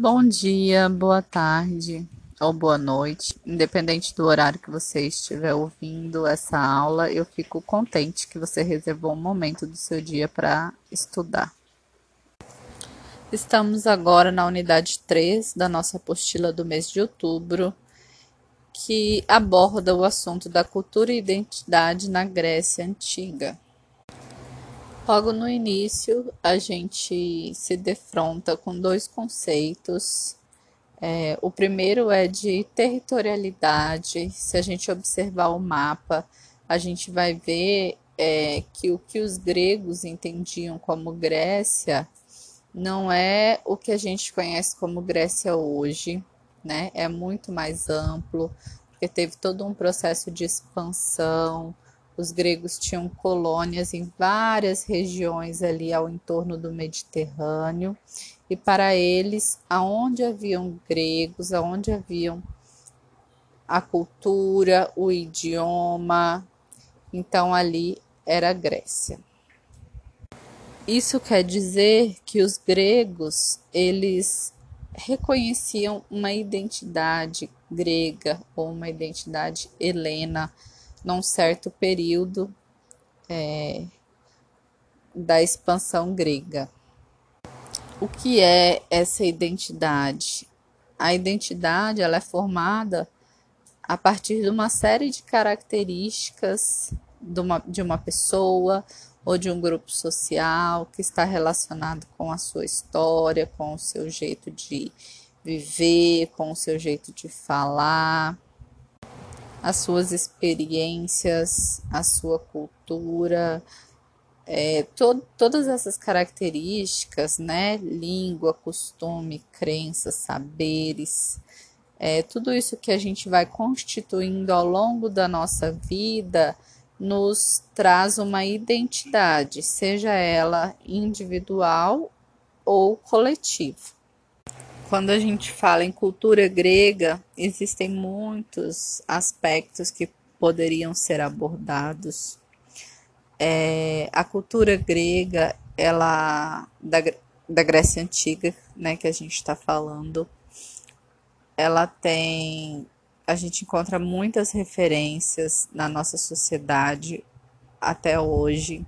Bom dia, boa tarde ou boa noite, independente do horário que você estiver ouvindo essa aula, eu fico contente que você reservou um momento do seu dia para estudar. Estamos agora na unidade 3 da nossa apostila do mês de outubro, que aborda o assunto da cultura e identidade na Grécia Antiga. Logo no início, a gente se defronta com dois conceitos. É, o primeiro é de territorialidade. Se a gente observar o mapa, a gente vai ver é, que o que os gregos entendiam como Grécia não é o que a gente conhece como Grécia hoje, né? É muito mais amplo, porque teve todo um processo de expansão os gregos tinham colônias em várias regiões ali ao entorno do Mediterrâneo, e para eles, aonde haviam gregos, aonde haviam a cultura, o idioma, então ali era Grécia. Isso quer dizer que os gregos, eles reconheciam uma identidade grega ou uma identidade helena num certo período é, da expansão grega. O que é essa identidade? A identidade ela é formada a partir de uma série de características de uma, de uma pessoa ou de um grupo social que está relacionado com a sua história, com o seu jeito de viver, com o seu jeito de falar as suas experiências, a sua cultura, é, to todas essas características, né? Língua, costume, crenças, saberes, é, tudo isso que a gente vai constituindo ao longo da nossa vida nos traz uma identidade, seja ela individual ou coletiva. Quando a gente fala em cultura grega, existem muitos aspectos que poderiam ser abordados. É, a cultura grega, ela da, da Grécia Antiga, né, que a gente está falando, ela tem. A gente encontra muitas referências na nossa sociedade até hoje,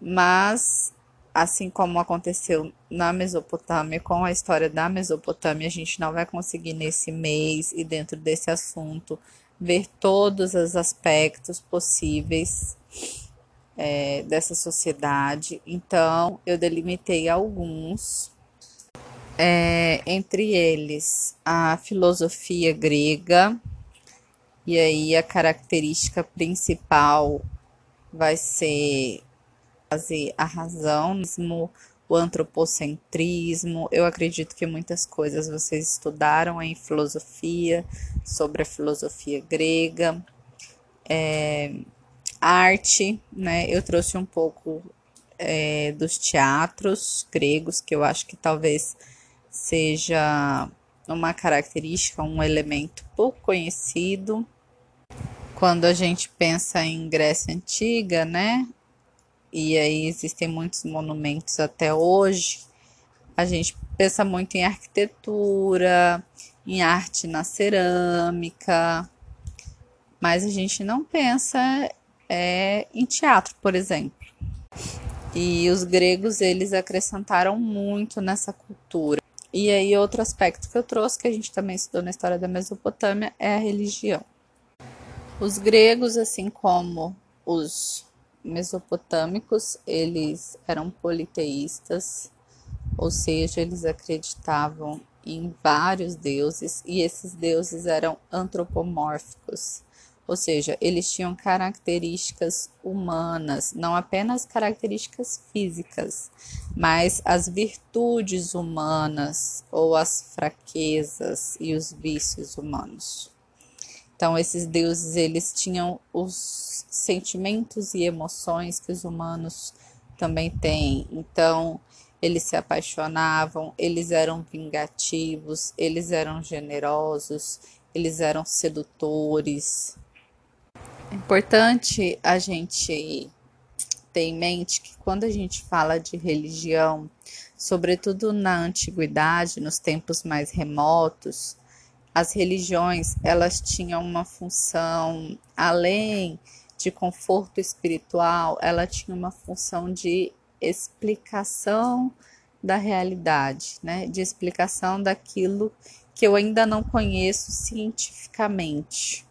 mas assim como aconteceu na Mesopotâmia, com a história da Mesopotâmia, a gente não vai conseguir nesse mês e dentro desse assunto ver todos os aspectos possíveis é, dessa sociedade. Então, eu delimitei alguns, é, entre eles a filosofia grega, e aí a característica principal vai ser fazer a razão, o antropocentrismo. Eu acredito que muitas coisas vocês estudaram em filosofia, sobre a filosofia grega, é, arte, né? Eu trouxe um pouco é, dos teatros gregos, que eu acho que talvez seja uma característica, um elemento pouco conhecido. Quando a gente pensa em Grécia Antiga, né? E aí existem muitos monumentos até hoje. A gente pensa muito em arquitetura, em arte na cerâmica, mas a gente não pensa é, em teatro, por exemplo. E os gregos eles acrescentaram muito nessa cultura. E aí outro aspecto que eu trouxe que a gente também estudou na história da Mesopotâmia é a religião. Os gregos, assim como os mesopotâmicos, eles eram politeístas, ou seja, eles acreditavam em vários deuses e esses deuses eram antropomórficos, ou seja, eles tinham características humanas, não apenas características físicas, mas as virtudes humanas ou as fraquezas e os vícios humanos. Então, esses deuses, eles tinham os sentimentos e emoções que os humanos também têm. Então, eles se apaixonavam, eles eram vingativos, eles eram generosos, eles eram sedutores. É importante a gente ter em mente que quando a gente fala de religião, sobretudo na antiguidade, nos tempos mais remotos, as religiões elas tinham uma função além de conforto espiritual, ela tinha uma função de explicação da realidade, né? De explicação daquilo que eu ainda não conheço cientificamente.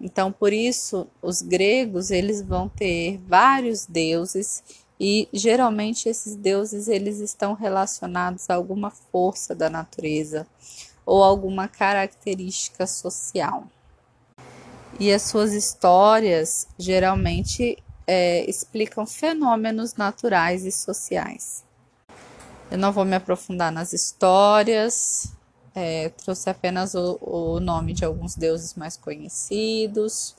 Então, por isso, os gregos eles vão ter vários deuses e geralmente esses deuses eles estão relacionados a alguma força da natureza ou alguma característica social. E as suas histórias geralmente é, explicam fenômenos naturais e sociais. Eu não vou me aprofundar nas histórias, é, trouxe apenas o, o, nome de alguns deuses mais conhecidos,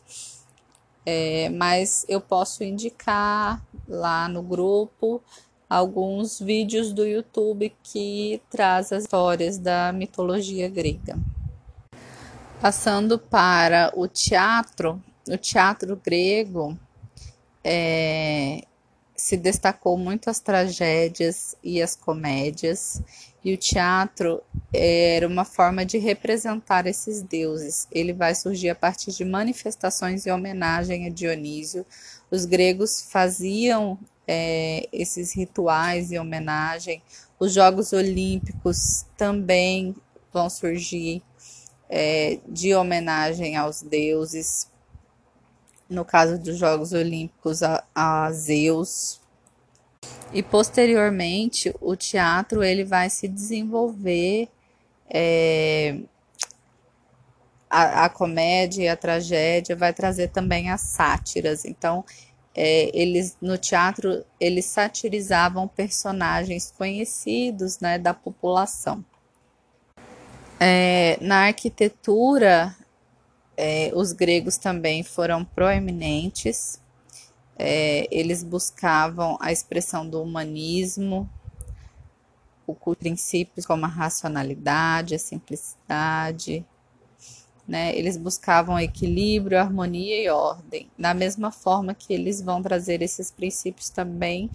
é, mas eu posso indicar lá no grupo alguns vídeos do YouTube que traz as histórias da mitologia grega. Passando para o teatro, o teatro grego é, se destacou muito as tragédias e as comédias, e o teatro era uma forma de representar esses deuses. Ele vai surgir a partir de manifestações em homenagem a Dionísio. Os gregos faziam é, esses rituais em homenagem. Os Jogos Olímpicos também vão surgir é, de homenagem aos deuses no caso dos Jogos Olímpicos, a, a Zeus. E posteriormente, o teatro ele vai se desenvolver, é, a, a, comédia e a tragédia vai trazer também as sátiras. Então, é, eles no teatro eles satirizavam personagens conhecidos né, da população. É, na arquitetura é, os gregos também foram proeminentes, é, eles buscavam a expressão do humanismo, o princípios como a racionalidade, a simplicidade, né? Eles buscavam equilíbrio, harmonia e ordem, da mesma forma que eles vão trazer esses princípios também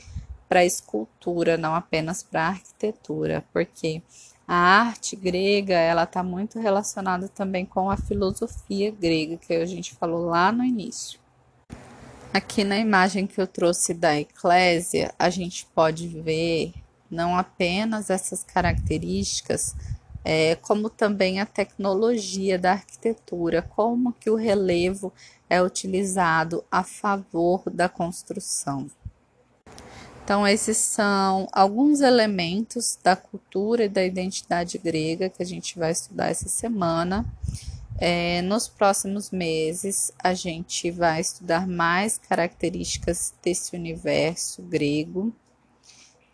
para a escultura, não apenas para a arquitetura, porque a arte grega, ela está muito relacionada também com a filosofia grega, que a gente falou lá no início. Aqui na imagem que eu trouxe da Eclésia, a gente pode ver não apenas essas características, é, como também a tecnologia da arquitetura, como que o relevo é utilizado a favor da construção. Então, esses são alguns elementos da cultura e da identidade grega que a gente vai estudar essa semana. É, nos próximos meses, a gente vai estudar mais características desse universo grego,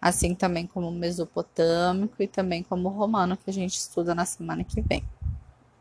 assim também como mesopotâmico e também como romano, que a gente estuda na semana que vem.